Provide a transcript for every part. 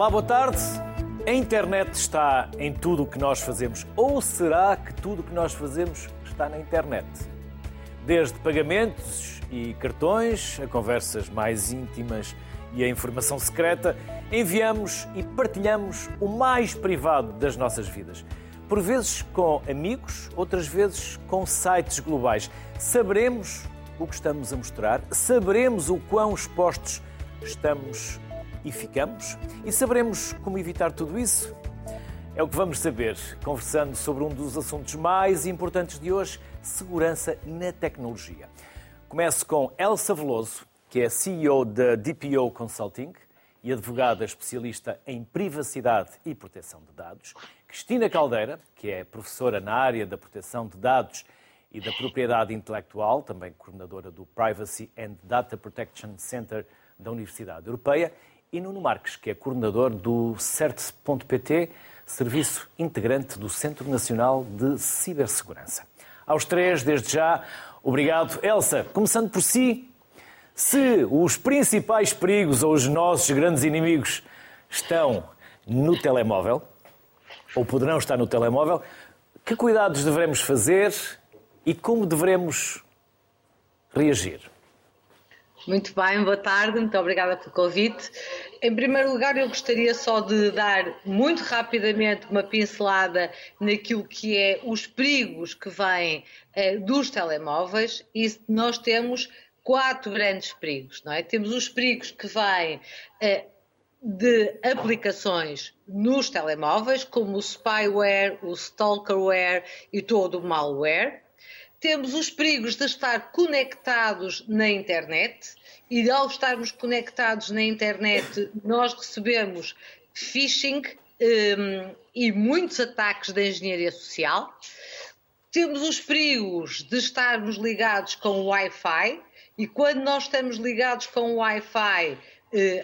Olá, boa tarde. A internet está em tudo o que nós fazemos. Ou será que tudo o que nós fazemos está na internet? Desde pagamentos e cartões, a conversas mais íntimas e a informação secreta, enviamos e partilhamos o mais privado das nossas vidas. Por vezes com amigos, outras vezes com sites globais. Saberemos o que estamos a mostrar? Saberemos o quão expostos estamos e ficamos? E saberemos como evitar tudo isso? É o que vamos saber, conversando sobre um dos assuntos mais importantes de hoje: segurança na tecnologia. Começo com Elsa Veloso, que é CEO da DPO Consulting e advogada especialista em privacidade e proteção de dados. Cristina Caldeira, que é professora na área da proteção de dados e da propriedade intelectual, também coordenadora do Privacy and Data Protection Center da Universidade Europeia e Nuno Marques, que é coordenador do CERT.pt, serviço integrante do Centro Nacional de Cibersegurança. Aos três, desde já, obrigado. Elsa, começando por si, se os principais perigos ou os nossos grandes inimigos estão no telemóvel, ou poderão estar no telemóvel, que cuidados devemos fazer e como devemos reagir? Muito bem, boa tarde, muito obrigada pelo convite. Em primeiro lugar, eu gostaria só de dar muito rapidamente uma pincelada naquilo que é os perigos que vêm eh, dos telemóveis e nós temos quatro grandes perigos, não é? Temos os perigos que vêm eh, de aplicações nos telemóveis, como o spyware, o stalkerware e todo o malware. Temos os perigos de estar conectados na internet e ao estarmos conectados na internet nós recebemos phishing um, e muitos ataques da engenharia social. Temos os perigos de estarmos ligados com o Wi-Fi e quando nós estamos ligados com o Wi-Fi uh,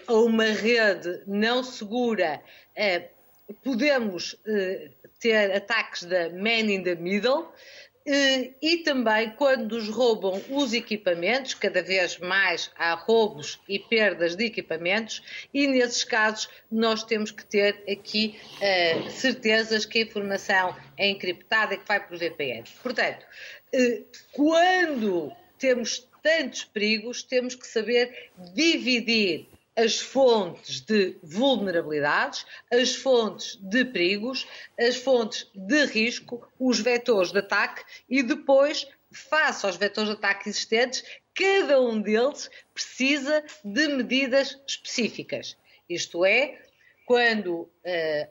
a uma rede não segura, uh, podemos uh, ter ataques da man in the middle. Eh, e também quando nos roubam os equipamentos, cada vez mais há roubos e perdas de equipamentos, e nesses casos nós temos que ter aqui uh, certezas que a informação é encriptada e que vai por VPN. Portanto, uh, quando temos tantos perigos, temos que saber dividir as fontes de vulnerabilidades, as fontes de perigos, as fontes de risco, os vetores de ataque e depois, face aos vetores de ataque existentes, cada um deles precisa de medidas específicas. Isto é, quando uh,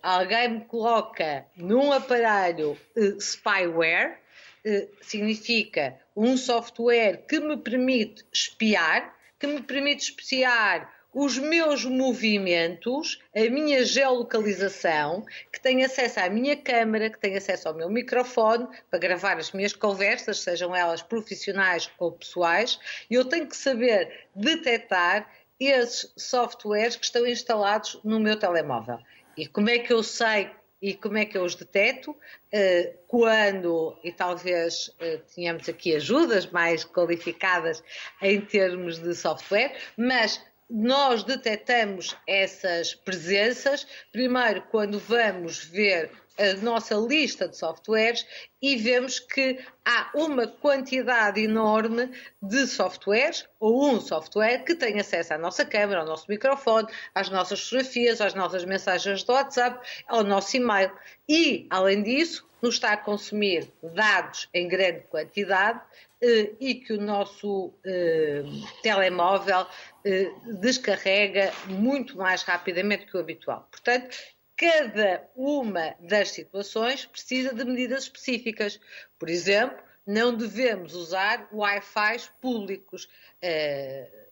alguém me coloca num aparelho uh, spyware, uh, significa um software que me permite espiar, que me permite espiar os meus movimentos, a minha geolocalização, que tem acesso à minha câmara, que tem acesso ao meu microfone para gravar as minhas conversas, sejam elas profissionais ou pessoais, e eu tenho que saber detectar esses softwares que estão instalados no meu telemóvel. E como é que eu sei e como é que eu os deteto? Uh, quando, e talvez uh, tenhamos aqui ajudas mais qualificadas em termos de software, mas nós detectamos essas presenças, primeiro quando vamos ver a nossa lista de softwares e vemos que há uma quantidade enorme de softwares ou um software que tem acesso à nossa câmera, ao nosso microfone, às nossas fotografias, às nossas mensagens do WhatsApp, ao nosso e-mail. E, além disso, nos está a consumir dados em grande quantidade eh, e que o nosso eh, telemóvel eh, descarrega muito mais rapidamente que o habitual. Portanto, cada uma das situações precisa de medidas específicas. Por exemplo, não devemos usar Wi-Fi públicos. Uh,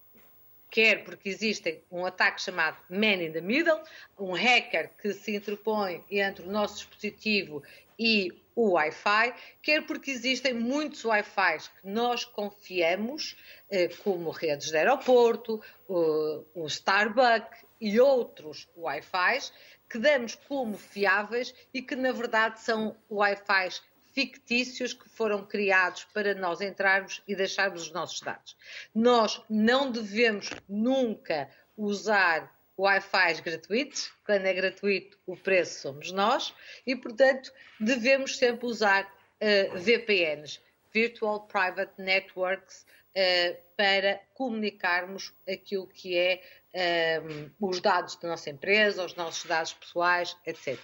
quer porque existe um ataque chamado Man in the Middle, um hacker que se interpõe entre o nosso dispositivo e o Wi-Fi, quer porque existem muitos Wi-Fi que nós confiamos, eh, como redes de aeroporto, o Starbucks e outros Wi-Fi, que damos como fiáveis e que na verdade são Wi-Fi fictícios que foram criados para nós entrarmos e deixarmos os nossos dados. Nós não devemos nunca usar Wi-Fi gratuitos. Quando é gratuito, o preço somos nós e, portanto, devemos sempre usar uh, VPNs, Virtual Private Networks, uh, para comunicarmos aquilo que é um, os dados da nossa empresa, os nossos dados pessoais, etc.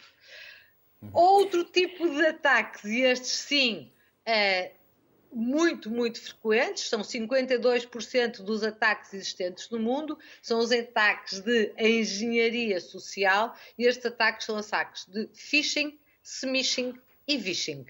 Uhum. Outro tipo de ataques, e estes sim, uh, muito, muito frequentes, são 52% dos ataques existentes no mundo, são os ataques de engenharia social e estes ataques são ataques de phishing, smishing e vishing.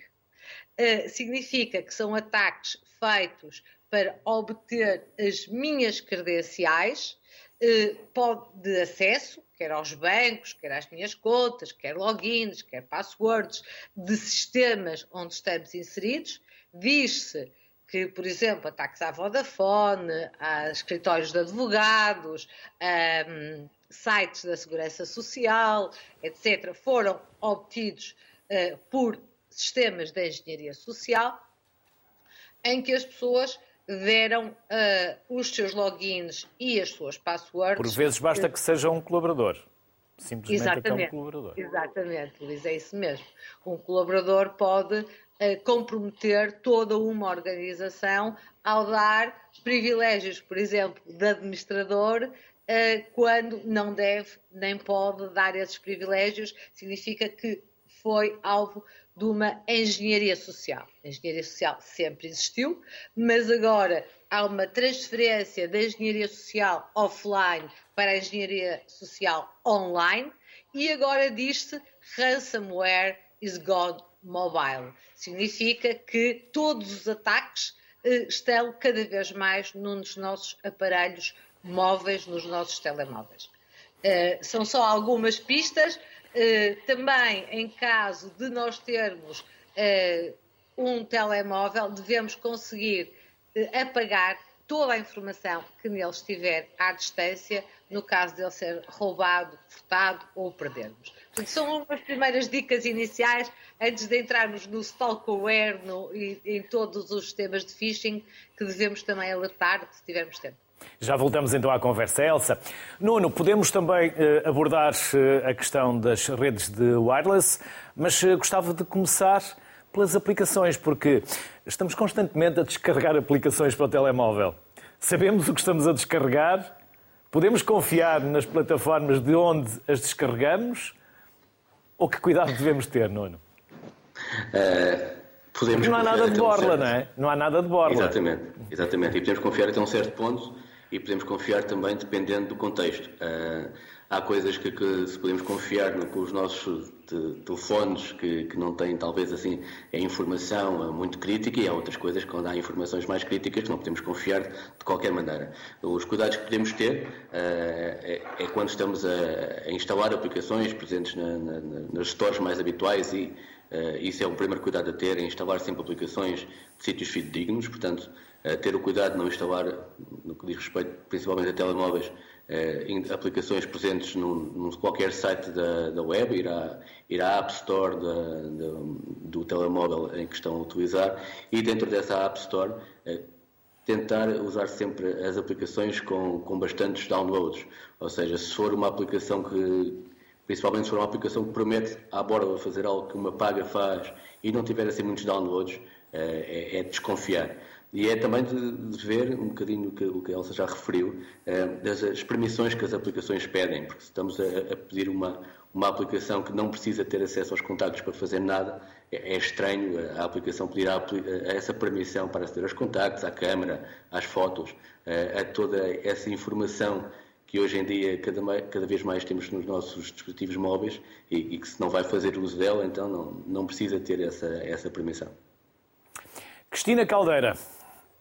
Uh, significa que são ataques feitos para obter as minhas credenciais de acesso, quer aos bancos, quer às minhas contas, quer logins, quer passwords de sistemas onde estamos inseridos, Diz-se que, por exemplo, ataques à Vodafone, a escritórios de advogados, a um, sites da Segurança Social, etc., foram obtidos uh, por sistemas de engenharia social, em que as pessoas deram uh, os seus logins e as suas passwords. Por vezes basta que seja um colaborador. Simplesmente Exatamente. um colaborador. Exatamente, Luís, é isso mesmo. Um colaborador pode comprometer toda uma organização ao dar privilégios, por exemplo, de administrador, quando não deve nem pode dar esses privilégios, significa que foi alvo de uma engenharia social. A engenharia social sempre existiu, mas agora há uma transferência da engenharia social offline para a engenharia social online e agora diz-se ransomware is gone mobile. Significa que todos os ataques eh, estão cada vez mais nos nossos aparelhos móveis, nos nossos telemóveis. Eh, são só algumas pistas. Eh, também, em caso de nós termos um telemóvel, devemos conseguir apagar toda a informação que nele estiver à distância, no caso de ele ser roubado, furtado ou perdermos. Portanto, são umas primeiras dicas iniciais antes de entrarmos no stalkerware e em todos os sistemas de phishing que devemos também alertar se tivermos tempo. Já voltamos então à conversa, Elsa. Nuno, podemos também eh, abordar eh, a questão das redes de wireless, mas eh, gostava de começar pelas aplicações, porque estamos constantemente a descarregar aplicações para o telemóvel. Sabemos o que estamos a descarregar, podemos confiar nas plataformas de onde as descarregamos, ou que cuidado devemos ter, Nuno? Uh, podemos não há nada de borla, certo... não é? Não há nada de borla. Exatamente, exatamente. E podemos confiar até um certo ponto e podemos confiar também dependendo do contexto. Uh, há coisas que, que, se podemos confiar no, com os nossos de, telefones que, que, não têm talvez assim a informação muito crítica e há outras coisas quando há informações mais críticas que não podemos confiar de qualquer maneira. Os cuidados que podemos ter uh, é, é, quando estamos a, a, instalar aplicações presentes na, na, nas stores mais habituais e uh, isso é o primeiro cuidado a ter, é instalar sempre aplicações de sítios fidedignos, portanto ter o cuidado de não instalar, no que diz respeito principalmente a telemóveis, eh, aplicações presentes num, num, qualquer site da, da web, ir à, ir à App Store da, do telemóvel em que estão a utilizar e dentro dessa App Store eh, tentar usar sempre as aplicações com, com bastantes downloads. Ou seja, se for uma aplicação que, principalmente se for uma aplicação que promete à borda fazer algo que uma paga faz e não tiver assim muitos downloads, eh, é, é desconfiar. E é também de, de, ver um bocadinho o que, o que a Elsa já referiu, eh, das permissões que as aplicações pedem, porque estamos a, a, pedir uma, uma aplicação que não precisa ter acesso aos contactos para fazer nada, é, é estranho a aplicação pedir a, a essa permissão para aceder aos contactos, à câmara, às fotos, eh, a toda essa informação que hoje em dia cada, cada vez mais temos nos nossos dispositivos móveis e, e, que se não vai fazer uso dela, então não, não precisa ter essa, essa permissão. Cristina Caldeira,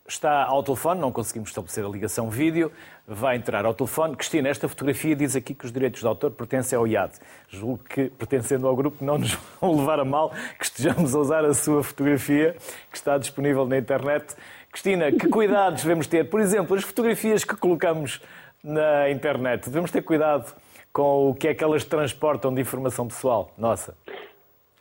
está ao telefone, não conseguimos estabelecer a ligação vídeo, vai entrar ao telefone. Cristina, esta fotografia diz aqui que os direitos de autor pertencem ao IAD. Julgo que, pertencendo ao grupo, não nos vão levar a mal que estejamos a usar a sua fotografia, que está disponível na internet. Cristina, que cuidados devemos ter? Por exemplo, as fotografias que colocamos na internet, devemos ter cuidado com o que é que elas transportam de informação pessoal nossa?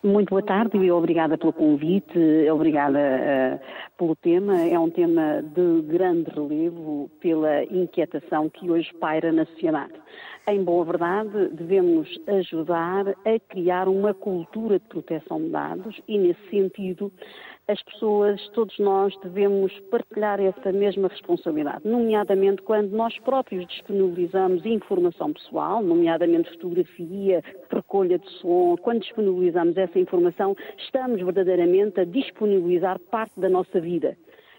Muito boa tarde e obrigada pelo convite, obrigada uh, pelo tema. É um tema de grande relevo pela inquietação que hoje paira na sociedade. Em boa verdade, devemos ajudar a criar uma cultura de proteção de dados e, nesse sentido, as pessoas, todos nós, devemos partilhar essa mesma responsabilidade, nomeadamente quando nós próprios disponibilizamos informação pessoal, nomeadamente fotografia, recolha de som, quando disponibilizamos essa informação, estamos verdadeiramente a disponibilizar parte da nossa vida.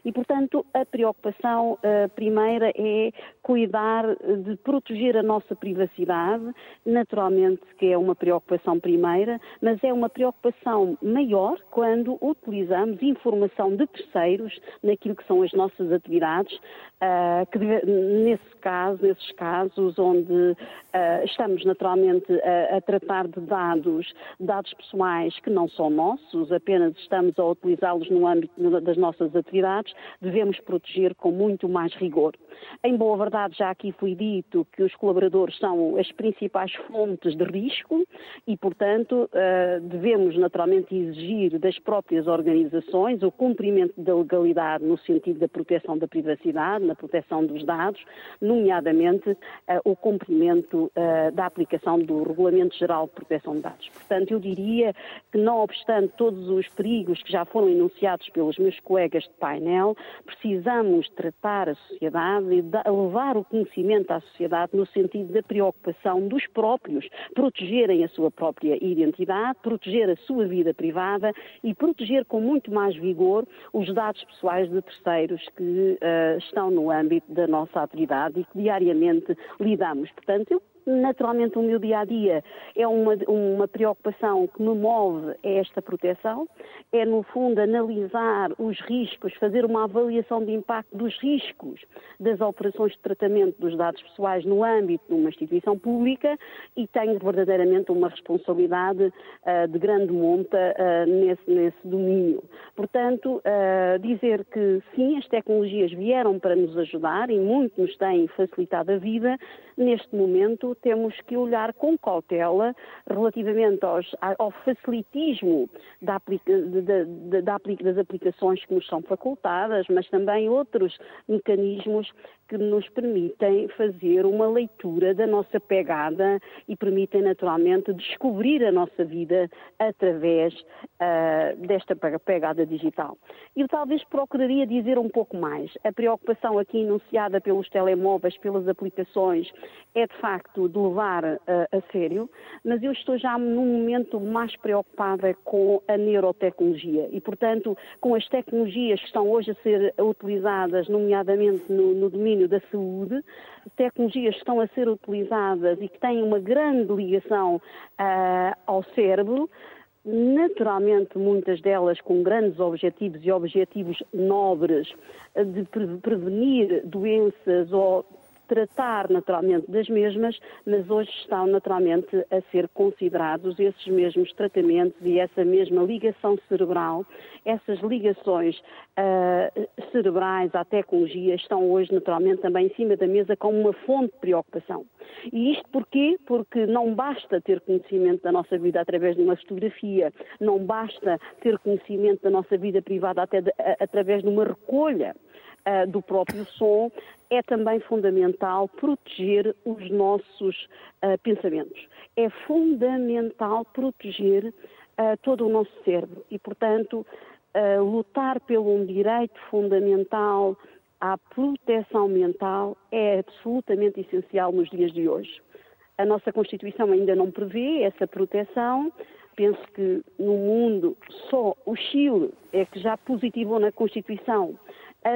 E, portanto, a preocupação uh, primeira é cuidar de proteger a nossa privacidade, naturalmente que é uma preocupação primeira, mas é uma preocupação maior quando utilizamos informação de terceiros naquilo que são as nossas atividades, uh, que nesse caso, nesses casos onde uh, estamos naturalmente a, a tratar de dados, dados pessoais que não são nossos, apenas estamos a utilizá-los no âmbito das nossas atividades, devemos proteger com muito mais rigor. Em boa verdade, já aqui foi dito que os colaboradores são as principais fontes de risco e, portanto, eh, devemos naturalmente exigir das próprias organizações o cumprimento da legalidade no sentido da proteção da privacidade, na proteção dos dados, nomeadamente eh, o cumprimento eh, da aplicação do Regulamento Geral de Proteção de Dados. Portanto, eu diria que, não obstante todos os perigos que já foram enunciados pelos meus colegas de painel, precisamos tratar a sociedade e levar o conhecimento à sociedade no sentido da preocupação dos próprios, protegerem a sua própria identidade, proteger a sua vida privada e proteger com muito mais vigor os dados pessoais de terceiros que uh, estão no âmbito da nossa atividade e que diariamente lidamos. Portanto, eu Naturalmente, o meu dia a dia é uma, uma preocupação que me move a esta proteção, é, no fundo, analisar os riscos, fazer uma avaliação de impacto dos riscos das operações de tratamento dos dados pessoais no âmbito de uma instituição pública e tenho verdadeiramente uma responsabilidade uh, de grande monta uh, nesse, nesse domínio. Portanto, uh, dizer que sim, as tecnologias vieram para nos ajudar e muito nos têm facilitado a vida, neste momento temos que olhar com cautela relativamente aos, ao facilitismo da aplica, da, da, das aplicações que nos são facultadas, mas também outros mecanismos que nos permitem fazer uma leitura da nossa pegada e permitem naturalmente descobrir a nossa vida através uh, desta pegada digital. Eu talvez procuraria dizer um pouco mais. A preocupação aqui enunciada pelos telemóveis, pelas aplicações, é de facto de levar uh, a sério, mas eu estou já num momento mais preocupada com a neurotecnologia e, portanto, com as tecnologias que estão hoje a ser utilizadas, nomeadamente no, no domínio da saúde, tecnologias que estão a ser utilizadas e que têm uma grande ligação uh, ao cérebro, naturalmente muitas delas com grandes objetivos e objetivos nobres de prevenir doenças ou tratar naturalmente das mesmas, mas hoje estão naturalmente a ser considerados esses mesmos tratamentos e essa mesma ligação cerebral, essas ligações uh, cerebrais à tecnologia estão hoje naturalmente também em cima da mesa como uma fonte de preocupação. E isto porquê? Porque não basta ter conhecimento da nossa vida através de uma fotografia, não basta ter conhecimento da nossa vida privada até de, a, através de uma recolha uh, do próprio som, é também fundamental proteger os nossos uh, pensamentos. É fundamental proteger uh, todo o nosso cérebro e, portanto, lutar pelo um direito fundamental à proteção mental é absolutamente essencial nos dias de hoje. A nossa Constituição ainda não prevê essa proteção. Penso que no mundo só o Chile é que já positivou na Constituição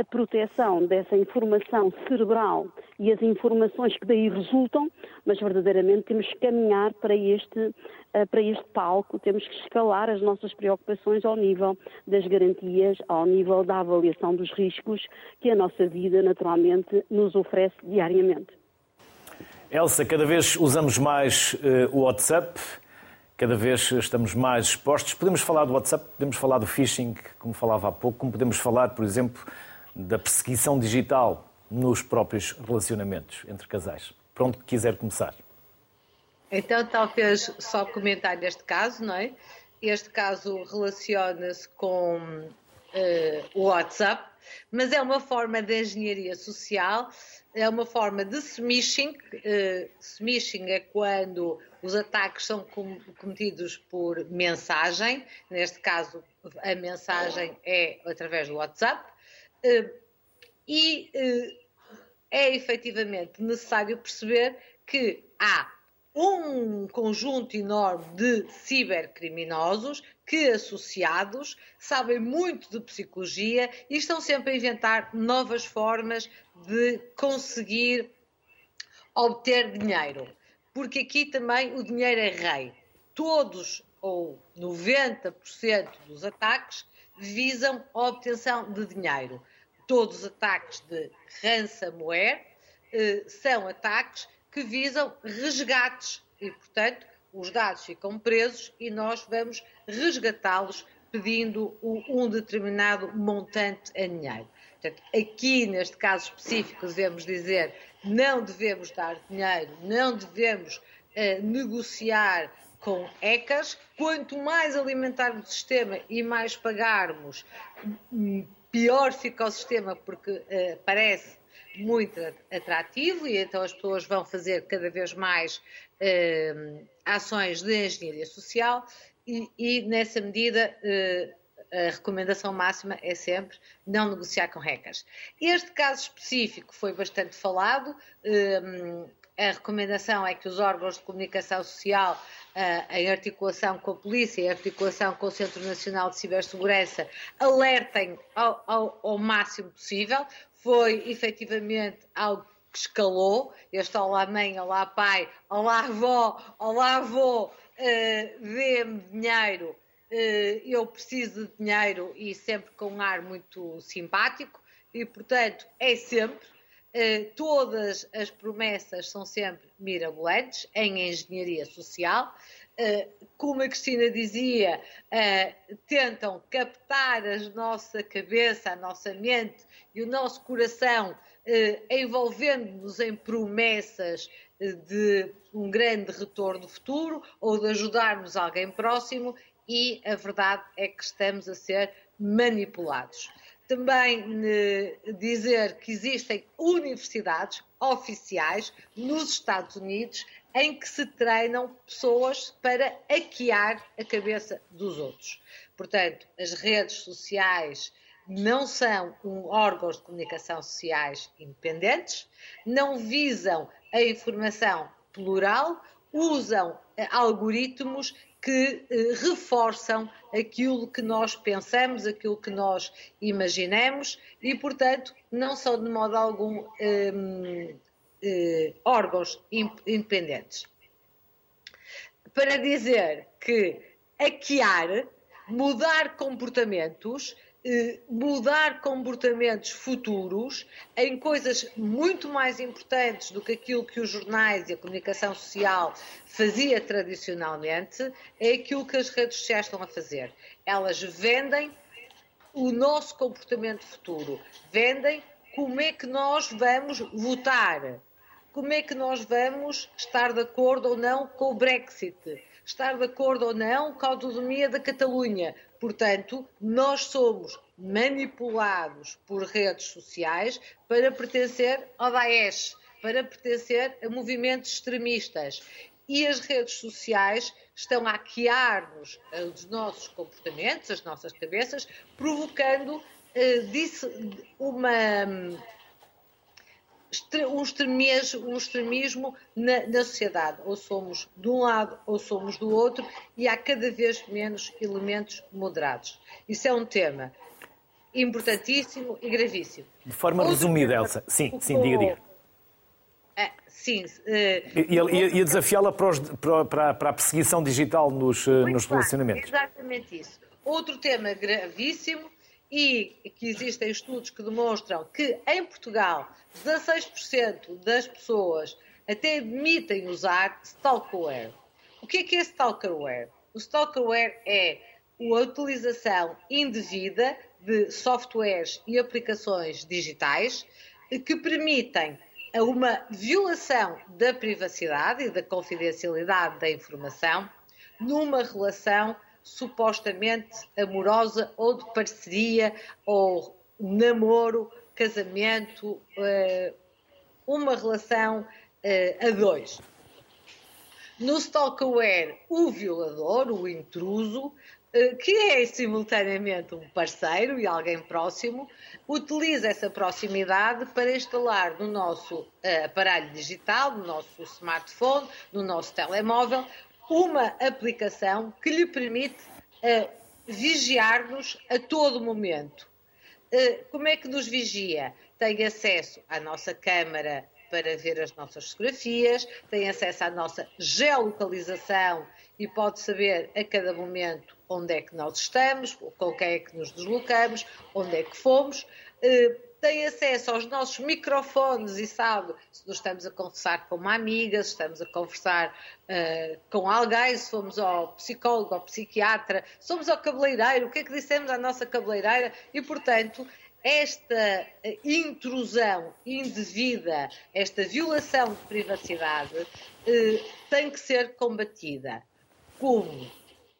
a proteção dessa informação cerebral e as informações que daí resultam, mas verdadeiramente temos que caminhar para este, eh, para este palco, temos que escalar as nossas preocupações ao nível das garantias, ao nível da avaliação dos riscos que a nossa vida naturalmente nos oferece diariamente. Elsa, cada vez usamos mais uh, o WhatsApp, cada vez estamos mais expostos. Podemos falar do WhatsApp, podemos falar do phishing, como falava há pouco, como podemos falar, por exemplo, da perseguição digital nos próprios relacionamentos entre casais. Pronto, quiser começar. Então, talvez só comentar neste caso, não é? Este caso relaciona-se com o WhatsApp, mas é uma forma de engenharia social, é uma forma de smishing. Uh, smishing é quando os ataques são com, cometidos por mensagem, neste caso a mensagem é através do WhatsApp, uh, e uh, é efetivamente necessário perceber que há um conjunto enorme de cibercriminosos que, associados, sabem muito de psicologia e estão sempre a inventar novas formas de conseguir obter dinheiro. Porque aqui também o dinheiro é rei. Todos ou 90% dos ataques visam a obtenção de dinheiro. Todos os ataques de ransomware eh, são ataques que visam resgates e, portanto, os dados ficam presos e nós vamos resgatá-los pedindo um determinado montante em dinheiro. Portanto, aqui, neste caso específico, devemos dizer não devemos dar dinheiro, não devemos uh, negociar com ECAs. Quanto mais alimentarmos o sistema e mais pagarmos, pior fica o sistema, porque uh, parece muito atrativo e então as pessoas vão fazer cada vez mais eh, ações de engenharia social e, e nessa medida eh, a recomendação máxima é sempre não negociar com hackers. Este caso específico foi bastante falado. Eh, a recomendação é que os órgãos de comunicação social, eh, em articulação com a polícia, em articulação com o Centro Nacional de Cibersegurança, alertem ao, ao, ao máximo possível, foi efetivamente algo que escalou. Este olá mãe, olá pai, olá avó, olá avô, uh, dê-me dinheiro, uh, eu preciso de dinheiro e sempre com um ar muito simpático e, portanto, é sempre. Uh, todas as promessas são sempre mirabolantes em engenharia social. Uh, como a Cristina dizia, uh, tentam captar a nossa cabeça, a nossa mente e o nosso coração, envolvendo-nos em promessas de um grande retorno futuro ou de ajudarmos alguém próximo, e a verdade é que estamos a ser manipulados. Também dizer que existem universidades oficiais nos Estados Unidos em que se treinam pessoas para hackear a cabeça dos outros. Portanto, as redes sociais não são um órgãos de comunicação sociais independentes, não visam a informação plural, usam eh, algoritmos que eh, reforçam aquilo que nós pensamos, aquilo que nós imaginamos e, portanto, não são de modo algum eh, eh, órgãos independentes. Para dizer que hackear, mudar comportamentos, mudar comportamentos futuros em coisas muito mais importantes do que aquilo que os jornais e a comunicação social fazia tradicionalmente, é aquilo que as redes sociais estão a fazer. Elas vendem o nosso comportamento futuro, vendem como é que nós vamos votar, como é que nós vamos estar de acordo ou não com o Brexit, estar de acordo ou não com a autonomia da Catalunha. Portanto, nós somos manipulados por redes sociais para pertencer ao Daesh, para pertencer a movimentos extremistas. E as redes sociais estão a hackear-nos os nossos comportamentos, as nossas cabeças, provocando uh, uma um extremismo, um extremismo na, na, sociedade. Ou somos de um lado ou somos do outro e há cada vez menos elementos moderados. Isso é um tema importantíssimo e gravíssimo. De forma Outro resumida, tema, Elsa. Sim, sim, diga, diga. É, sim. Uh, e, e desafiá-la para, para, para, a perseguição digital nos, eh, nos relacionamentos. Exatamente isso. Outro tema gravíssimo e que existem estudos que demonstram que em Portugal 16% das pessoas até admitem usar stalkerware. O que é que é stalkerware? O stalkerware é a utilização indevida de softwares e aplicações digitais que permitem uma violação da privacidade e da confidencialidade da informação numa relação supostamente amorosa ou de parceria ou namoro, casamento, uh, uma relação uh, a dois. No stalkerware, o violador, o intruso, eh, que é simultaneamente um parceiro e alguém próximo, utiliza essa proximidade para instalar no nosso aparelho digital, no nosso smartphone, no nosso telemóvel, uma aplicação que lhe permite uh, vigiar-nos a todo momento. Uh, como é que nos vigia? Tem acesso à nossa câmara para ver as nossas fotografias, tem acesso à nossa geolocalização e pode saber a cada momento onde é que nós estamos, com quem é que nos deslocamos, onde é que fomos. Eh, tem acesso aos nossos microfones e sabe se nós estamos a conversar com uma amiga, se estamos a conversar uh, com alguém, se fomos ao psicólogo, ao psiquiatra, se somos ao cabeleireiro, o que é que dissemos à nossa cabeleireira e, portanto, esta intrusão indevida, esta violação de privacidade, eh, tem que ser combatida. Como?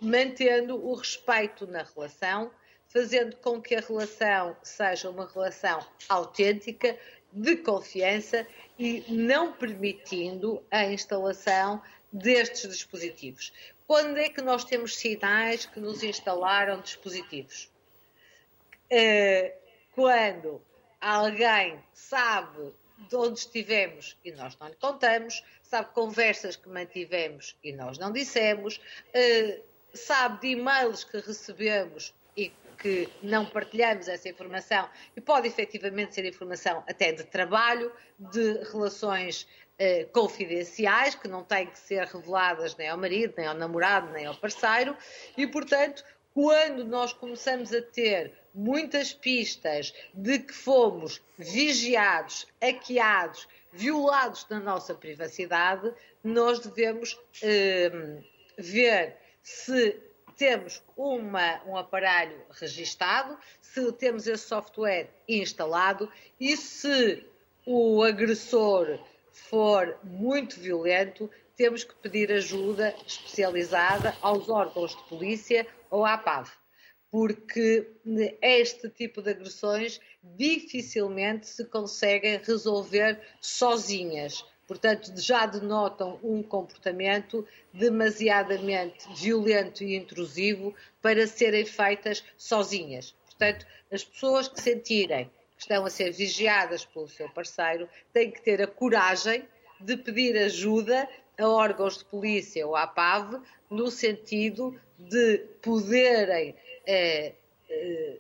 Mantendo o respeito na relação, fazendo com que a relação seja uma relação autêntica, de confiança e não permitindo a instalação destes dispositivos. Quando é que nós temos sinais que nos instalaram dispositivos? Uh, quando alguém sabe de onde estivemos e nós não lhe contamos, sabe conversas que mantivemos e nós não dissemos, uh, sabe de e-mails que recebemos e que não partilhamos essa informação e pode efetivamente ser informação até de trabalho, de relações uh, confidenciais que não têm que ser reveladas nem ao marido, nem ao namorado, nem ao parceiro. E, portanto, quando nós começamos a ter muitas pistas de que fomos vigiados, hackeados, violados na nossa privacidade, nós devemos eh, ver se temos uma, um aparelho registado, se temos esse software instalado e se o agressor for muito violento, temos que pedir ajuda especializada aos órgãos de polícia ou à PAV porque este tipo de agressões dificilmente se conseguem resolver sozinhas. Portanto, já denotam um comportamento demasiadamente violento e intrusivo para serem feitas sozinhas. Portanto, as pessoas que sentirem que estão a ser vigiadas pelo seu parceiro têm que ter a coragem de pedir ajuda a órgãos de polícia ou à PAV no sentido de poderem é, é,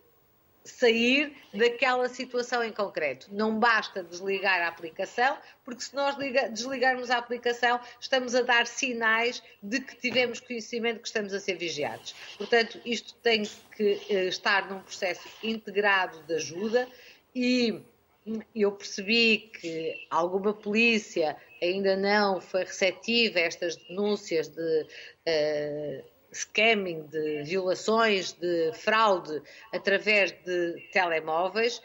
sair daquela situação em concreto. Não basta desligar a aplicação, porque se nós desligarmos a aplicação, estamos a dar sinais de que tivemos conhecimento que estamos a ser vigiados. Portanto, isto tem que eh, estar num processo integrado de ajuda e eu percebi que alguma polícia ainda não foi receptiva a estas denúncias de uh, scamming, de violações, de fraude através de telemóveis,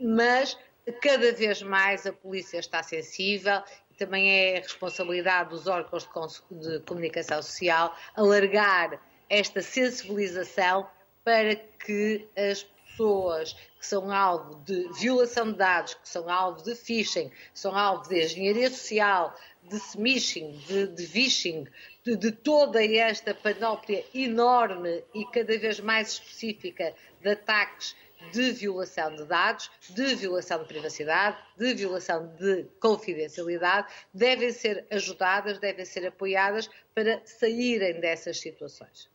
mas cada vez mais a polícia está sensível e também é responsabilidade dos órgãos de comunicação social alargar esta sensibilização para que as pessoas que são alvo de violação de dados, que são alvo de phishing, são alvo de engenharia social, de smishing, de, de phishing, de, de toda esta panóplia enorme e cada vez mais específica de ataques de violação de dados, de violação de privacidade, de violação de confidencialidade, devem ser ajudadas, devem ser apoiadas para saírem dessas situações.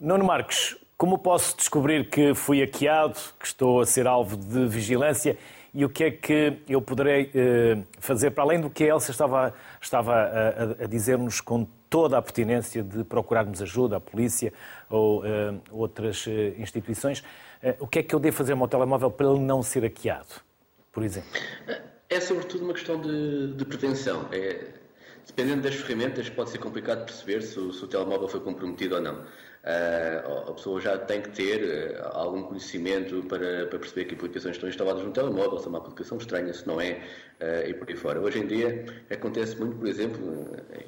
Nuno Marques, como posso descobrir que fui hackeado, que estou a ser alvo de vigilância e o que é que eu poderei eh, fazer, para além do que a Elsa estava, estava a, a dizer-nos com toda a pertinência de procurarmos ajuda, a polícia ou eh, outras eh, instituições, o que é que eu devo fazer ao meu telemóvel para ele não ser hackeado, por exemplo? É sobretudo uma questão de, de prevenção. É, dependendo das ferramentas, pode ser complicado perceber se o, se o telemóvel foi comprometido ou não. Uh, a pessoa já tem que ter uh, algum conhecimento para, para, perceber que aplicações estão instaladas no telemóvel, se é uma aplicação estranha, se não é, uh, e por aí fora. Hoje em dia acontece muito, por exemplo,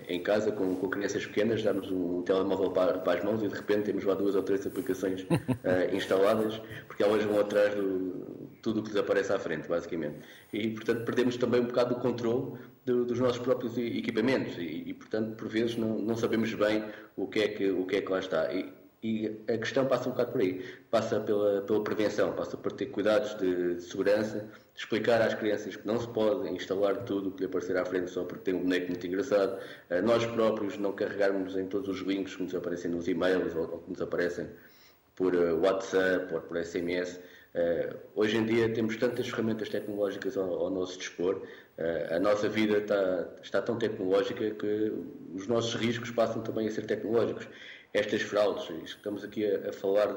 em casa com, com crianças pequenas, darmos um, telemóvel para, para, as mãos e de repente temos lá duas ou três aplicações instaladas, porque elas vão atrás do tudo o que lhes aparece à frente, basicamente. E, portanto, perdemos também um bocado o controle do, dos nossos próprios equipamentos e, e, portanto, por vezes não, não, sabemos bem o que é que, o que, é que lá está. E, e, a questão passa um bocado por aí. Passa pela, pela prevenção, passa por ter cuidados de, segurança, explicar às crianças que não se pode instalar tudo o que lhe aparecer à frente só porque tem um boneco muito engraçado. Uh, nós próprios não carregarmos em todos os links que nos aparecem nos e-mails ou, ou que nos aparecem por uh, WhatsApp ou por SMS. Uh, hoje em dia temos tantas ferramentas tecnológicas ao, ao nosso dispor, uh, a nossa vida está, está, tão tecnológica que os nossos riscos passam também a ser tecnológicos. Estas fraudes, estamos aqui a, a falar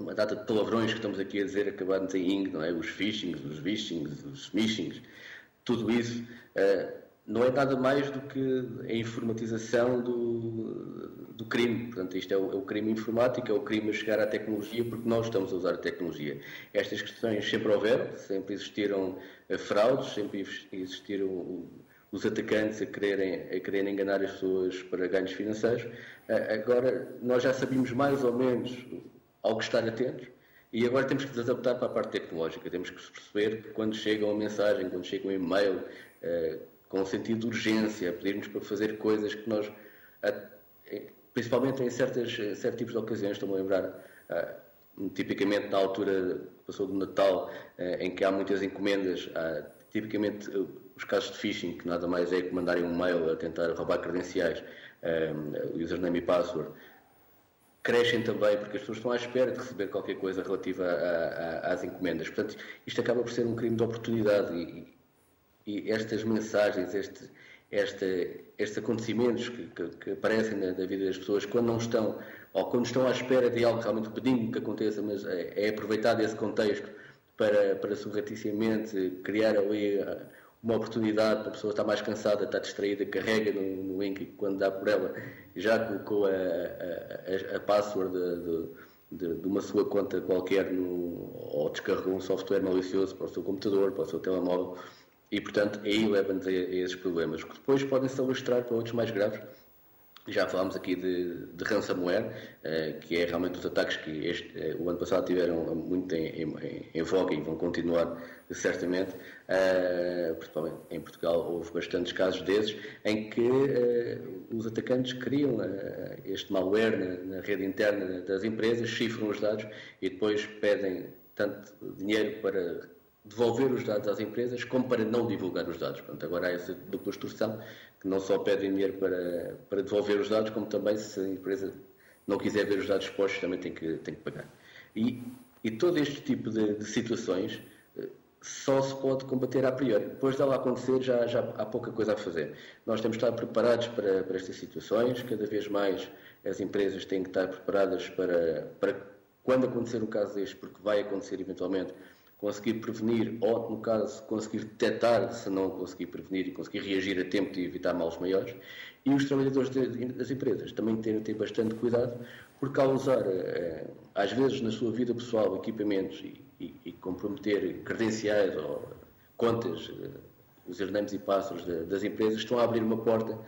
uma data de palavrões que estamos aqui a dizer acabados em ing, não é? Os phishings, os vishings, os smishings, tudo isso uh, não é nada mais do que a informatização do, do crime. Portanto, isto é o, é o, crime informático, é o crime a chegar à tecnologia, porque nós estamos a usar a tecnologia. Estas questões sempre houveram, sempre existiram eh, fraudes, sempre existiram os atacantes a quererem, a quererem enganar as pessoas para ganhos financeiros. Eh, agora, nós já sabíamos mais ou menos ao que estar atentos. E agora temos que nos adaptar para a parte tecnológica. Temos que perceber que quando chega uma mensagem, quando chega um e-mail, eh, com um sentido de urgência, pedir-nos para fazer coisas que nós principalmente em certas, certos tipos de ocasiões, estou-me a lembrar, uh, tipicamente na altura que passou do Natal, uh, em que há muitas encomendas, uh, tipicamente os casos de phishing, que nada mais é que mandarem um mail a tentar roubar credenciais, username e password, crescem também porque as pessoas estão à espera de receber qualquer coisa relativa a, a, às encomendas. Portanto, isto acaba por ser um crime de oportunidade e, e estas mensagens, este, este, estes acontecimentos que, que, que aparecem na, na, vida das pessoas quando não estão, ou quando estão à espera de algo realmente pedindo que aconteça, mas é, é aproveitado esse contexto para, para surreticiamente criar ali uh, uma oportunidade para a pessoa estar mais cansada, estar distraída, carrega no, no link e quando dá por ela já colocou a, a, a, a password de, de, de, uma sua conta qualquer no, ou descarregou um software malicioso para o seu computador, para o seu telemóvel e, portanto, aí leva-nos a, esses problemas, que depois podem se alastrar para outros mais graves. Já falámos aqui de, de ransomware, uh, que é realmente os ataques que este, uh, o ano passado tiveram muito em, em, em voga e vão continuar certamente. Uh, principalmente em Portugal houve bastantes casos desses em que os atacantes criam este malware na, na rede interna das empresas, cifram os dados e depois pedem tanto dinheiro para devolver os dados às empresas como para não divulgar os dados. Portanto, agora há essa dupla extorsão que não só pedem dinheiro para, para devolver os dados, como também se a empresa não quiser ver os dados expostos, também tem que, tem que pagar. E, e todo este tipo de, de situações eh, só se pode combater a priori. Depois dela acontecer, já, já há pouca coisa a fazer. Nós temos de estar preparados para, para estas situações, cada vez mais as empresas têm que estar preparadas para, para quando acontecer um caso deste, porque vai acontecer eventualmente, conseguir prevenir ou, no caso, conseguir detectar se não conseguir prevenir e conseguir reagir a tempo de evitar males maiores. E os trabalhadores das empresas também têm de ter bastante cuidado, porque ao usar, eh, às vezes, na sua vida pessoal, equipamentos e, e, e comprometer credenciais ou contas, eh, usernames e passos das empresas, estão a abrir uma porta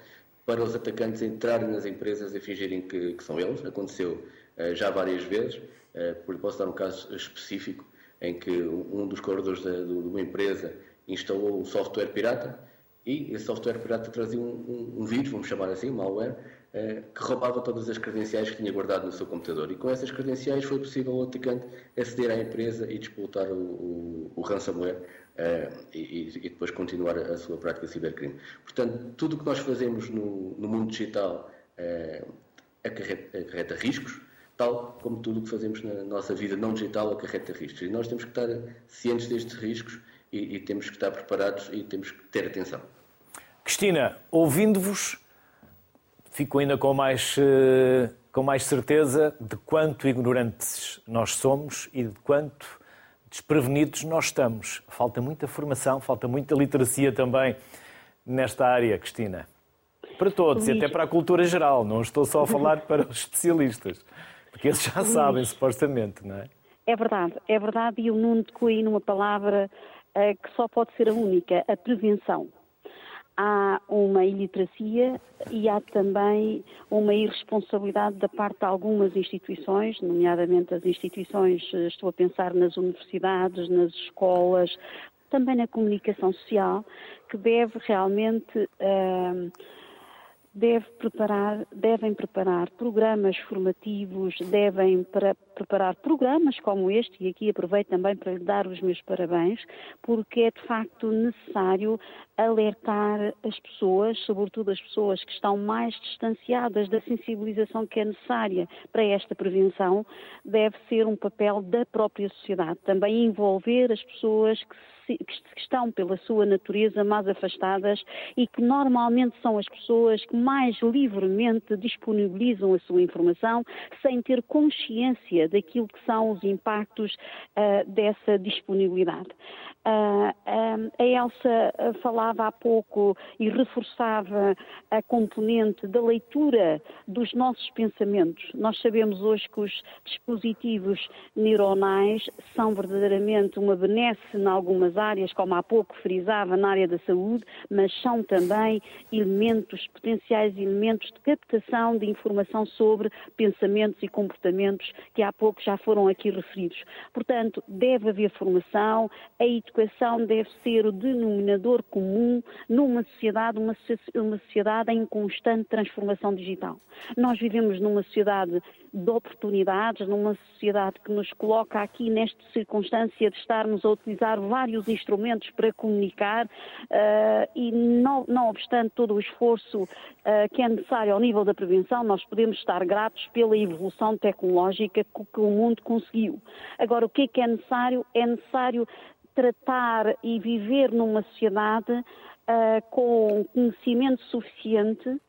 para os atacantes entrarem nas empresas e fingirem que, que são eles. Aconteceu uh, já várias vezes. Uh, posso dar um caso específico em que um dos colaboradores de, de uma empresa instalou um software pirata e esse software pirata trazia um, um, um vírus, vamos chamar assim, malware, eh, que roubava todas as credenciais que tinha guardado no seu computador. E com essas credenciais foi possível ao atacante aceder à empresa e disputar o, o, o ransomware eh, e, e, depois continuar a, sua prática de cibercrime. Portanto, tudo o que nós fazemos no, no mundo digital eh, acarreta, acarreta riscos, tal como tudo o que fazemos na nossa vida não digital acarreta riscos. E nós temos que estar cientes destes riscos e, e temos que estar preparados e temos que ter atenção. Cristina, ouvindo-vos, fico ainda com mais, eh, com mais certeza de quanto ignorantes nós somos e de quanto desprevenidos nós estamos. Falta muita formação, falta muita literacia também nesta área, Cristina. Para todos Luís... e até para a cultura geral, não estou só a falar para os especialistas, porque eles já sabem, supostamente, não é? É verdade, é verdade, e o Nuno tocou aí numa palavra uh, que só pode ser a única, a prevenção há uma iliteracia e há também uma irresponsabilidade da parte de algumas instituições, nomeadamente as instituições, estou a pensar nas universidades, nas escolas, também na comunicação social, que deve realmente. Uh, deve preparar, devem preparar programas formativos, devem para, preparar programas como este, e aqui aproveito também para lhe dar os meus parabéns, porque é de facto necessário alertar as pessoas, sobretudo as pessoas que estão mais distanciadas da sensibilização que é necessária para esta prevenção, deve ser um papel da própria sociedade. Também envolver as pessoas que que estão pela sua natureza mais afastadas e que normalmente são as pessoas que mais livremente disponibilizam a sua informação sem ter consciência daquilo que são os impactos uh, dessa disponibilidade. Uh, a Elsa falava há pouco e reforçava a componente da leitura dos nossos pensamentos. Nós sabemos hoje que os dispositivos neuronais são verdadeiramente uma benesse em algumas áreas, como há pouco frisava na área da saúde, mas são também elementos, potenciais elementos de captação de informação sobre pensamentos e comportamentos que há pouco já foram aqui referidos. Portanto, deve haver formação, a educação deve ser o denominador comum numa sociedade, uma, uma sociedade em constante transformação digital. Nós vivemos numa sociedade de oportunidades, numa sociedade que nos coloca aqui nesta circunstância de estarmos a utilizar vários instrumentos para comunicar uh, e, não, não, obstante todo o esforço uh, que é necessário ao nível da prevenção, nós podemos estar gratos pela evolução tecnológica que, o mundo conseguiu. Agora, o que é que é necessário? É necessário tratar e viver numa sociedade uh, com conhecimento suficiente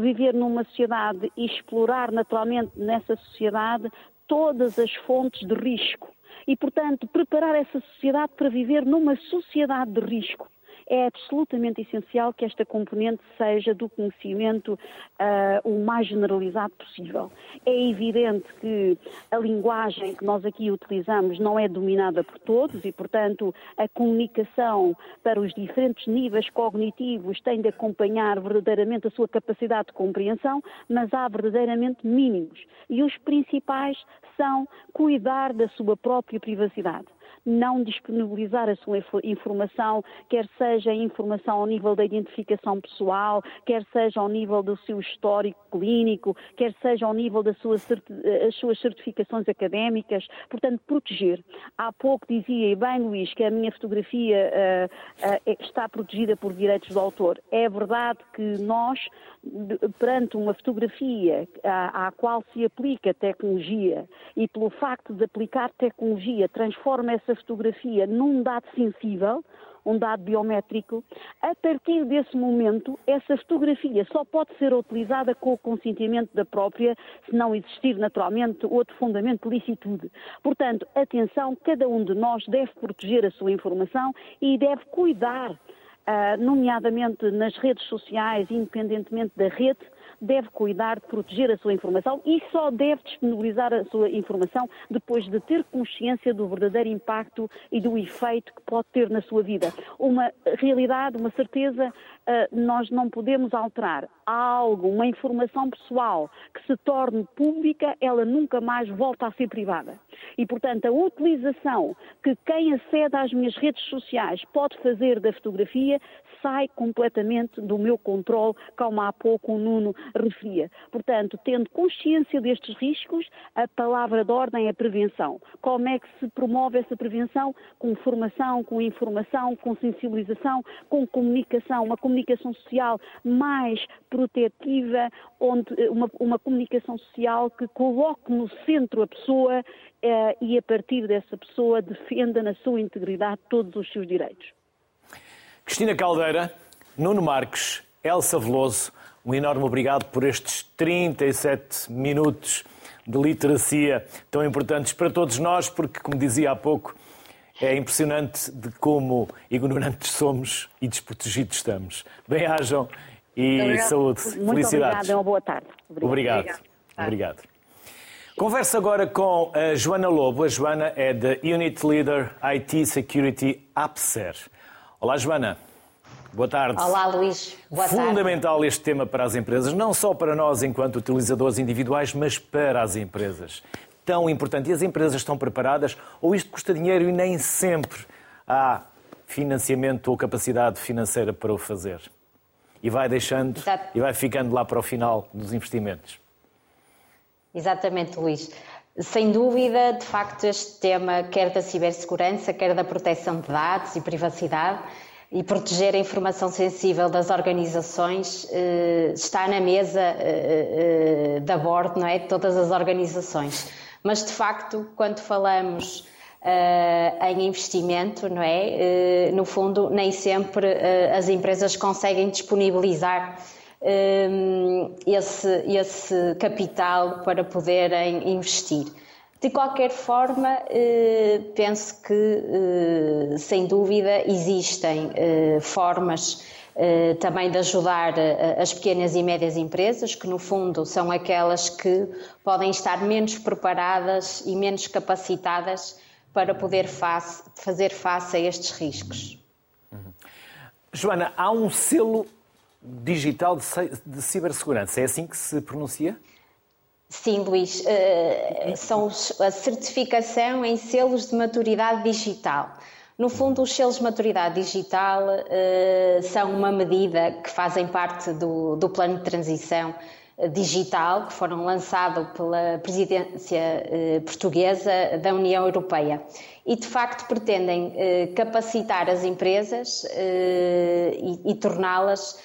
viver numa sociedade e explorar naturalmente nessa sociedade todas as fontes de risco. E, portanto, preparar essa sociedade para viver numa sociedade de risco é absolutamente essencial que esta componente seja do conhecimento uh, o mais generalizado possível. É evidente que a linguagem que nós aqui utilizamos não é dominada por todos e, portanto, a comunicação para os diferentes níveis cognitivos tem de acompanhar verdadeiramente a sua capacidade de compreensão, mas há verdadeiramente mínimos. E os principais são cuidar da sua própria privacidade não disponibilizar a sua informação, quer seja informação ao nível da identificação pessoal, quer seja ao nível do seu histórico clínico, quer seja ao nível das suas, as suas certificações académicas, portanto, proteger. Há pouco dizia, e bem Luís, que a minha fotografia uh, uh, está protegida por direitos do autor. É verdade que nós, perante uma fotografia à, à qual se aplica tecnologia e pelo facto de aplicar tecnologia transforma essa fotografia num dado sensível, um dado biométrico, a partir desse momento, essa fotografia só pode ser utilizada com o consentimento da própria, se não existir naturalmente outro fundamento de licitude. Portanto, atenção, cada um de nós deve proteger a sua informação e deve cuidar, uh, nomeadamente nas redes sociais, independentemente da rede, deve cuidar de proteger a sua informação e só deve disponibilizar a sua informação depois de ter consciência do verdadeiro impacto e do efeito que pode ter na sua vida. Uma realidade, uma certeza, eh, nós não podemos alterar. Há algo, uma informação pessoal que se torne pública, ela nunca mais volta a ser privada. E, portanto, a utilização que quem acede às minhas redes sociais pode fazer da fotografia sai completamente do meu controle, como há pouco o Nuno referia. Portanto, tendo consciência destes riscos, a palavra de ordem é prevenção. Como é que se promove essa prevenção? Com formação, com informação, com sensibilização, com comunicação, uma comunicação social mais protetiva, onde uma, uma comunicação social que coloque no centro a pessoa eh, e a partir dessa pessoa defenda na sua integridade todos os seus direitos. Cristina Caldeira, Nuno Marques, Elsa Veloso, um enorme obrigado por estes 37 minutos de literacia tão importantes para todos nós, porque, como dizia há pouco, é impressionante de como ignorantes somos e desprotegidos estamos. Bem-ajam e saúde. Muito Felicidades. obrigada, uma boa tarde. Obrigado. Obrigado. obrigado. Converso agora com a Joana Lobo. A Joana é da Unit Leader IT Security AppSer. Olá, Joana. Boa tarde. Olá, Luís. Boa tarde. Fundamental este tema para as empresas, não só para nós enquanto utilizadores individuais, mas para as empresas. Tão importante. E as empresas estão preparadas? Ou isto custa dinheiro e nem sempre há financiamento ou capacidade financeira para o fazer? E vai deixando Exato. e vai ficando lá para o final dos investimentos. Exatamente, Luís. Sem dúvida, de facto, este tema, quer da cibersegurança, quer da proteção de dados e privacidade, e proteger a informação sensível das organizações eh, está na mesa eh, eh, da bordo, não é, de todas as organizações. Mas de facto, quando falamos em investimento, não é, no fundo, nem sempre as empresas conseguem disponibilizar esse, esse capital para poderem investir. De qualquer forma, eh, penso que, eh, sem dúvida, existem eh, formas também de ajudar as pequenas e médias empresas, que no fundo são aquelas que podem estar menos preparadas e menos capacitadas para poder face, fazer face a estes riscos. Uhum. Joana, há um selo digital de cibersegurança, é assim que se pronuncia? Sim, Luís, uh, são a certificação em selos de maturidade digital. No fundo, os selos de maturidade digital uh, são uma medida que fazem parte do, do plano de transição eh, digital que foram lançados pela presidência portuguesa da União Europeia e de facto pretendem capacitar as empresas e, e torná-las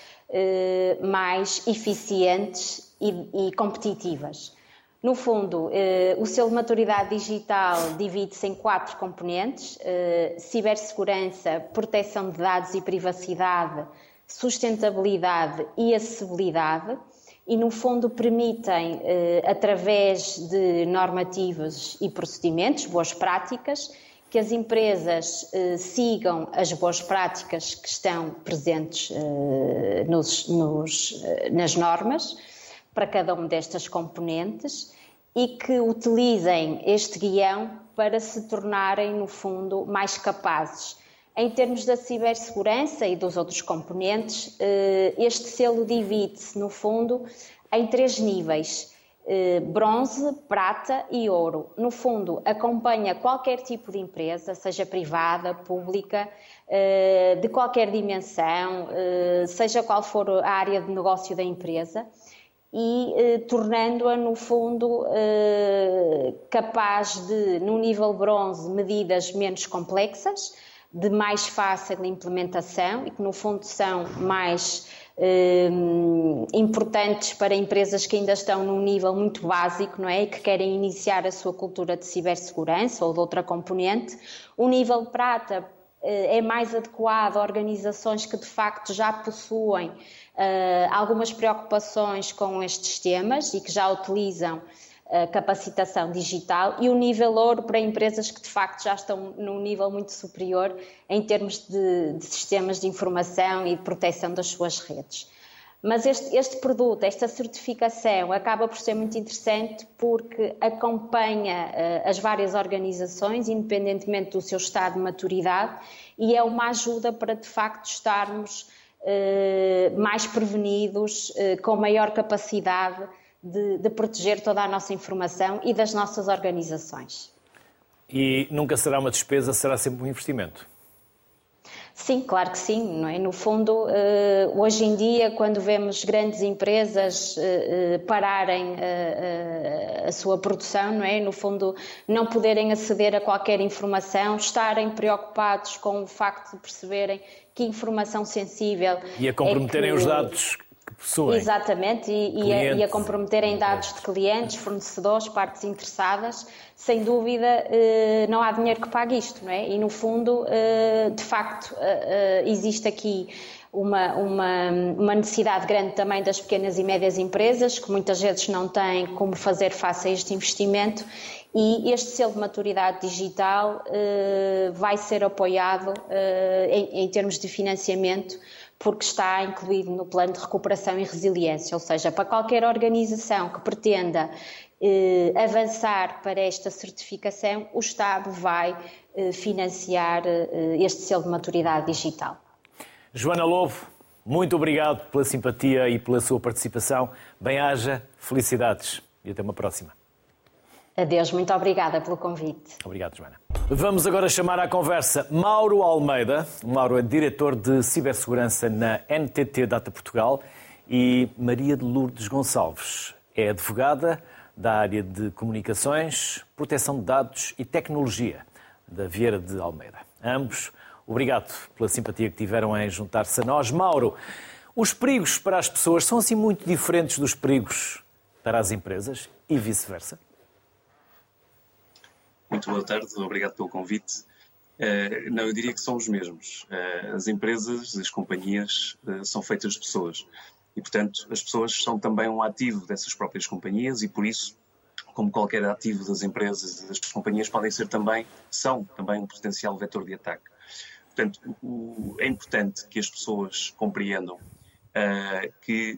mais eficientes e, e competitivas. No fundo, eh, o selo de maturidade digital divide-se em quatro componentes: eh, cibersegurança, proteção de dados e privacidade, sustentabilidade e acessibilidade. E, no fundo, permitem, eh, através de normativas e procedimentos, boas práticas, que as empresas sigam as boas práticas que estão presentes nos, nos, nas normas para cada uma destas componentes e que utilizem este guião para se tornarem, no fundo, mais capazes. Em termos da cibersegurança e dos outros componentes, eh, este selo divide-se, no fundo, em três níveis: eh, bronze, prata e ouro. No fundo, acompanha qualquer tipo de empresa, seja privada, pública, eh, de qualquer dimensão, seja qual for a área de negócio da empresa e eh, tornando-a, no fundo, eh, capaz de, no nível bronze, medidas menos complexas, de mais fácil implementação e que, no fundo, são mais eh, importantes para empresas que ainda estão num nível muito básico, não é? E que querem iniciar a sua cultura de cibersegurança ou de outra componente. O nível prata eh, é mais adequado a organizações que, de facto, já possuem uh, algumas preocupações com estes temas e que já utilizam a capacitação digital e o nível ouro para empresas que de facto já estão num nível muito superior em termos de, de sistemas de informação e de proteção das suas redes. Mas este, este, produto, esta certificação, acaba por ser muito interessante porque acompanha uh, as várias organizações, independentemente do seu estado de maturidade, e é uma ajuda para de facto estarmos eh, mais prevenidos, eh, com maior capacidade de, de proteger toda a nossa informação e das nossas organizações. E nunca será uma despesa, será sempre um investimento. Sim, claro que sim. Não é? No fundo, eh, hoje em dia, quando vemos grandes empresas pararem a sua produção, não é? no fundo, não poderem aceder a qualquer informação, estarem preocupados com o facto de perceberem que informação sensível. E a comprometerem é que... os dados Exatamente, e, e, a, e, a, comprometerem dados de clientes, fornecedores, partes interessadas, sem dúvida eh, não há dinheiro que pague isto, não é? E no fundo, eh, de facto, eh, existe aqui uma, uma, uma, necessidade grande também das pequenas e médias empresas, que muitas vezes não têm como fazer face a este investimento. E este selo de maturidade digital uh, vai ser apoiado uh, em, em, termos de financiamento porque está incluído no plano de recuperação e resiliência, ou seja, para qualquer organização que pretenda eh, avançar para esta certificação, o Estado vai eh, financiar eh, este selo de maturidade digital. Joana Lobo, muito obrigado pela simpatia e pela sua participação. Bem-haja, felicidades e até uma próxima. Adeus, muito obrigada pelo convite. Obrigado, Joana. Vamos agora chamar à conversa Mauro Almeida. O Mauro é diretor de cibersegurança na NTT Data Portugal e Maria de Lourdes Gonçalves é advogada da área de comunicações, proteção de dados e tecnologia da Vieira de Almeida. Ambos, obrigado pela simpatia que tiveram em juntar-se a nós. Mauro, os perigos para as pessoas são assim muito diferentes dos perigos para as empresas e vice-versa? Muito boa tarde, obrigado pelo convite. Uh, não, eu diria que são os mesmos. Uh, as empresas, as companhias uh, são feitas de pessoas e, portanto, as pessoas são também um ativo dessas próprias companhias e, por isso, como qualquer ativo das empresas e das companhias, podem ser também, são também um potencial vetor de ataque. Portanto, o, é importante que as pessoas compreendam que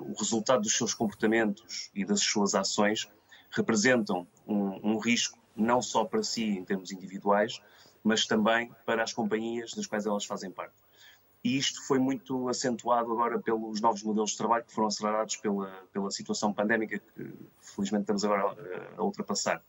o resultado dos seus comportamentos e das suas ações representam um, um risco não só para si em termos individuais, mas também para as companhias das quais elas fazem parte. E isto foi muito acentuado agora pelos novos modelos de trabalho que foram acelerados pela, pela situação pandémica que felizmente estamos agora a, ultrapassar.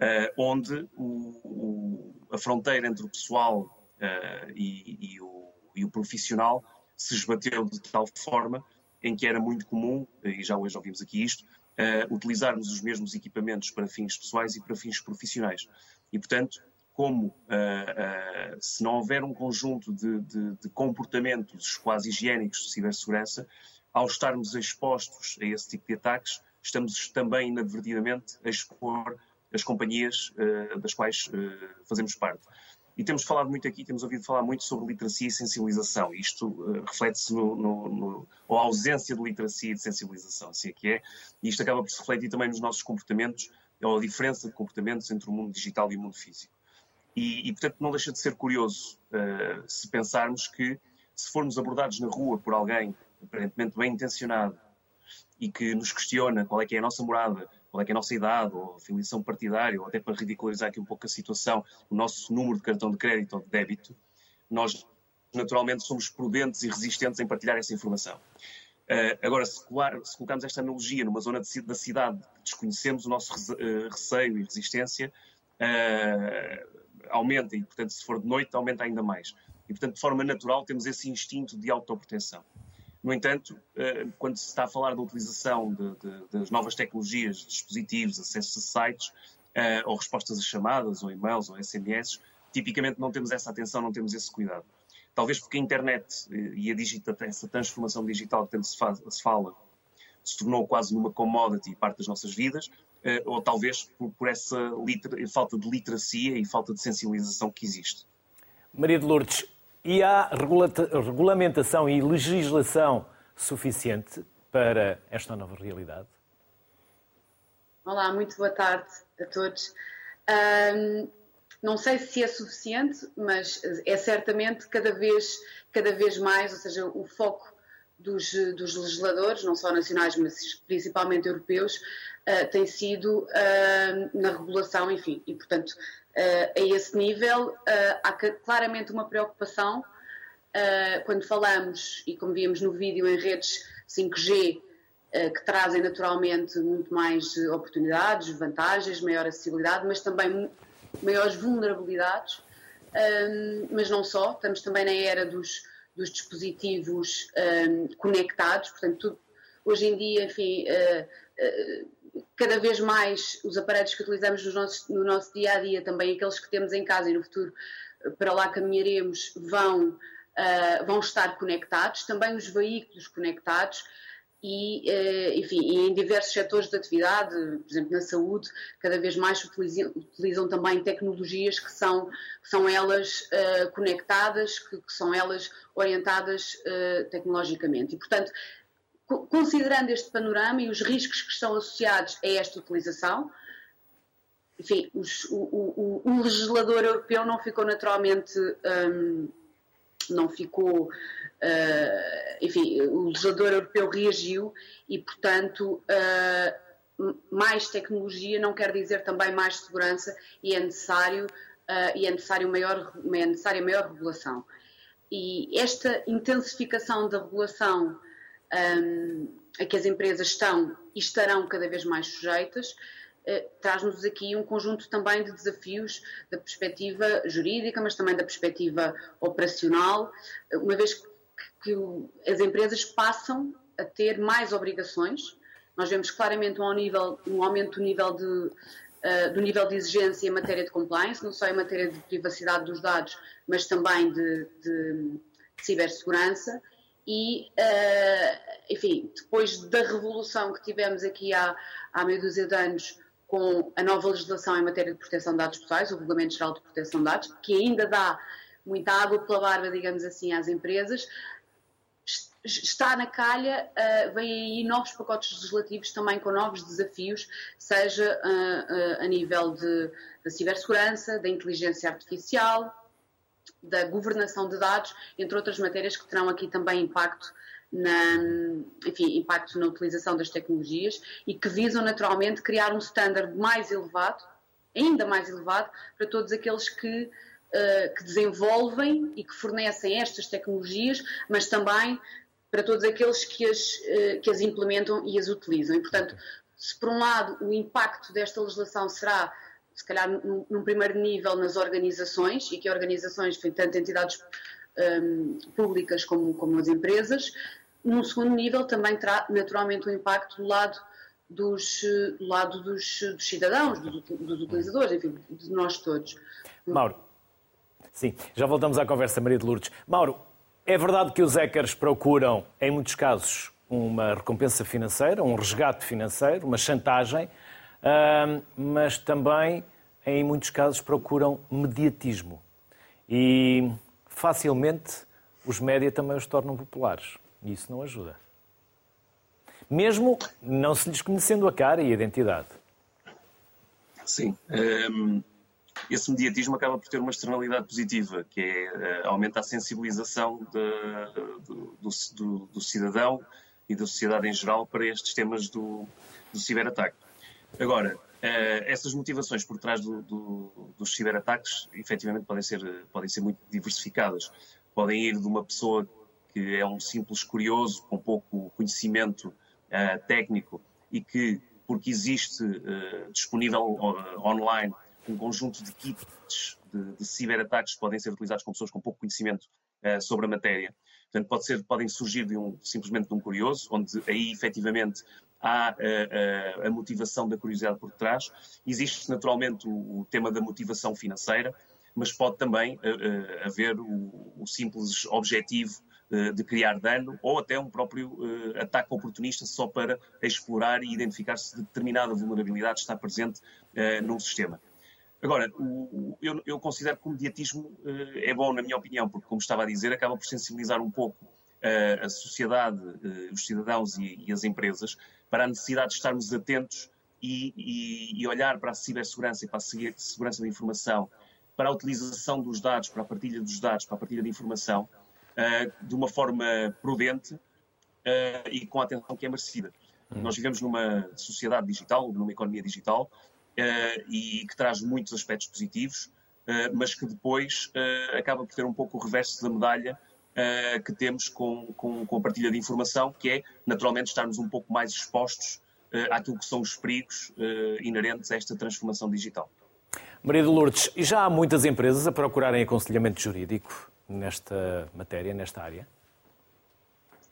Uh, onde o, o, a fronteira entre o pessoal uh, e, e, o, e, o, profissional se esbateu de tal forma em que era muito comum, e já hoje ouvimos aqui isto, uh, utilizarmos os mesmos equipamentos para fins pessoais e para fins profissionais. E, portanto, como uh, uh, se não houver um conjunto de, de, de, comportamentos quase higiênicos de cibersegurança, ao estarmos expostos a esse tipo de ataques, estamos também inadvertidamente a expor as companhias uh, das quais fazemos parte. E temos falado muito aqui, temos ouvido falar muito sobre literacia e sensibilização. Isto uh, reflete-se no, no, no, ou a ausência de literacia e de sensibilização, assim é que é. E isto acaba por se refletir também nos nossos comportamentos, ou a diferença de comportamentos entre o mundo digital e o mundo físico. E, e portanto, não deixa de ser curioso uh, se pensarmos que, se formos abordados na rua por alguém aparentemente bem intencionado e que nos questiona qual é que é a nossa morada, qual é, é a nossa idade, ou filiação partidária, ou até para ridicularizar aqui um pouco a situação, o nosso número de cartão de crédito ou de débito, nós naturalmente somos prudentes e resistentes em partilhar essa informação. Uh, agora, se, colar, se, colocarmos esta analogia numa zona de, da cidade que desconhecemos, o nosso uh, receio e resistência uh, aumenta, e portanto, se for de noite, aumenta ainda mais. E portanto, de forma natural, temos esse instinto de autoproteção. No entanto, eh, quando se está a falar da utilização de, de, das novas tecnologias, dispositivos, acesso a sites, eh, ou respostas a chamadas, ou e-mails, ou SMS, tipicamente não temos essa atenção, não temos esse cuidado. Talvez porque a internet eh, e a digital, essa transformação digital que tanto se, faz, se fala se tornou quase numa commodity parte das nossas vidas, ou talvez por, por essa falta de literacia e falta de sensibilização que existe. Maria de Lourdes, e há regulamentação e legislação suficiente para esta nova realidade? Olá, muito boa tarde a todos. Um, não sei se é suficiente, mas é certamente cada vez, cada vez mais, ou seja, o foco dos, dos legisladores, não só nacionais, mas principalmente europeus, uh, tem sido uh, na regulação, enfim, e portanto a esse nível, uh, há claramente uma preocupação uh, quando falamos, e como víamos no vídeo, em redes 5G, que trazem naturalmente muito mais oportunidades, vantagens, maior acessibilidade, mas também maiores vulnerabilidades. mas não só, estamos também na era dos, dos dispositivos conectados, portanto, tudo, hoje em dia, enfim cada vez mais os aparelhos que utilizamos no nosso, no nosso dia a dia, também aqueles que temos em casa e no futuro para lá caminharemos, vão, uh, vão estar conectados, também os veículos conectados. E, uh, enfim, em diversos setores de atividade, por exemplo, na saúde, cada vez mais utilizam, utilizam também tecnologias que são, que são elas uh, conectadas, que, que, são elas orientadas tecnologicamente. E, portanto, considerando este panorama e os riscos que estão associados a esta utilização, enfim, os, o, o, o, legislador europeu não ficou naturalmente um, não ficou, enfim, o legislador europeu reagiu e, portanto, mais tecnologia não quer dizer também mais segurança e é necessário e é necessário maior é necessária maior regulação. E esta intensificação da regulação um, a que as empresas estão e estarão cada vez mais sujeitas eh, traz-nos aqui um conjunto também de desafios da perspectiva jurídica, mas também da perspectiva operacional, uma vez que, que as empresas passam a ter mais obrigações. Nós vemos claramente um, nível, um aumento do nível de, uh, do nível de exigência em matéria de compliance, não só em matéria de privacidade dos dados, mas também de, de cibersegurança. E, uh, enfim, depois da revolução que tivemos aqui há, há meia dúzia de anos com a nova legislação em matéria de proteção de dados pessoais, o Regulamento Geral de Proteção de Dados, que ainda dá muita água pela barba, digamos assim, às empresas, está na calha, uh, vem aí novos pacotes legislativos também com novos desafios, seja uh, uh, a nível de, da cibersegurança, da inteligência artificial, da governação de dados, entre outras matérias que terão aqui também impacto na, enfim, impacto na utilização das tecnologias e que visam naturalmente criar um standard mais elevado, ainda mais elevado, para todos aqueles que, uh, que desenvolvem e que fornecem estas tecnologias, mas também para todos aqueles que as, uh, que as implementam e as utilizam. E, portanto, se por um lado o impacto desta legislação será se calhar num, num primeiro nível nas organizações, e que organizações, tanto entidades um, públicas como, como as empresas, num segundo nível, também terá naturalmente um impacto do lado dos, do lado dos, dos cidadãos, dos, dos, utilizadores, enfim, de nós todos. Mauro, sim, já voltamos à conversa, Maria de Lourdes. Mauro, é verdade que os hackers procuram, em muitos casos, uma recompensa financeira, um resgate financeiro, uma chantagem, mas também, em muitos casos, procuram mediatismo. E facilmente os médias também os tornam populares. E isso não ajuda. Mesmo não se lhes conhecendo a cara e a identidade. Sim. Um, esse mediatismo acaba por ter uma externalidade positiva, que é uh, aumenta a sensibilização de, do, do, do, cidadão e da sociedade em geral para estes temas do, do ciberataque. Agora, uh, essas motivações por trás do, dos ciberataques, efetivamente, podem ser, podem ser muito diversificadas. Podem ir de uma pessoa que é um simples curioso com pouco conhecimento uh, técnico e que, porque existe uh, disponível uh, online um conjunto de kits de, de ciberataques que podem ser utilizados com pessoas com pouco conhecimento sobre a matéria. Portanto, pode ser, podem surgir de um, simplesmente de um curioso, onde aí efetivamente há a motivação da curiosidade por trás. Existe naturalmente o, tema da motivação financeira, mas pode também haver o, simples objetivo de criar dano ou até um próprio ataque oportunista só para explorar e identificar se determinada vulnerabilidade está presente num sistema. Agora, eu, considero que o mediatismo é bom, na minha opinião, porque, como estava a dizer, acaba por sensibilizar um pouco a sociedade, os cidadãos e, e, as empresas para a necessidade de estarmos atentos e, e, e olhar para a cibersegurança e para a segurança da informação, para a utilização dos dados, para a partilha dos dados, para a partilha de informação, uh, de uma forma prudente e com a atenção que é merecida. Hum. Nós vivemos numa sociedade digital, numa economia digital, e que traz muitos aspectos positivos, mas que depois acaba por ter um pouco o reverso da medalha que temos com, com, com, a partilha de informação, que é, naturalmente, estarmos um pouco mais expostos àquilo que são os perigos inerentes a esta transformação digital. Maria de Lourdes, já há muitas empresas a procurarem aconselhamento jurídico nesta matéria, nesta área?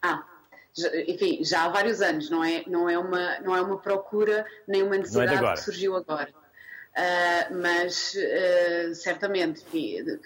Ah, enfim, já há vários anos, não é, não é, uma, não é uma procura nem uma é necessidade é que surgiu agora. Uh, mas uh, certamente, enfim,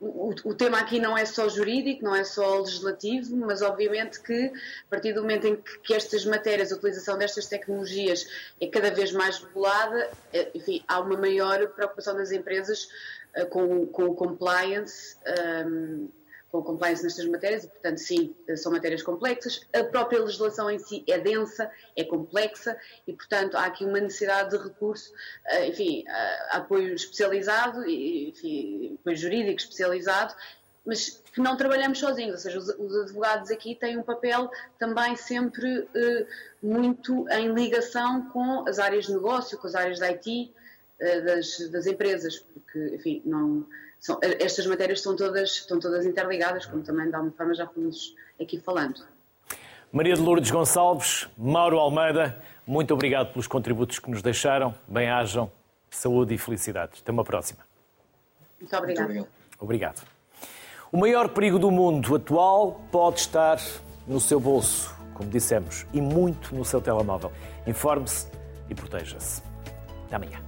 o, o, tema aqui não é só jurídico, não é só legislativo, mas obviamente que a partir do momento em que, que estas matérias, a utilização destas tecnologias é cada vez mais regulada, é, enfim, há uma maior preocupação das empresas eh, com, com o compliance, um, ehm, com compliance nestas matérias, e, portanto, sim, eh, são matérias complexas. A própria legislação em si é densa, é complexa, e, portanto, há aqui uma necessidade de recurso, uh, enfim, uh, apoio especializado, enfim, apoio jurídico especializado, mas que não trabalhamos sozinhos, ou seja, os, os advogados aqui têm um papel também sempre uh, muito em ligação com as áreas de negócio, com as áreas de IT das, das, empresas, porque, enfim, não, são, estas matérias estão todas, estão todas interligadas, como também de alguma forma já fomos aqui falando. Maria de Lourdes Gonçalves, Mauro Almeida, muito obrigado pelos contributos que nos deixaram. Bem-ajam, saúde e felicidades. Até uma próxima. Muito obrigado. Muito obrigado. obrigado. O maior perigo do mundo atual pode estar no seu bolso, como dissemos, e muito no seu telemóvel. Informe-se e proteja-se. Até amanhã.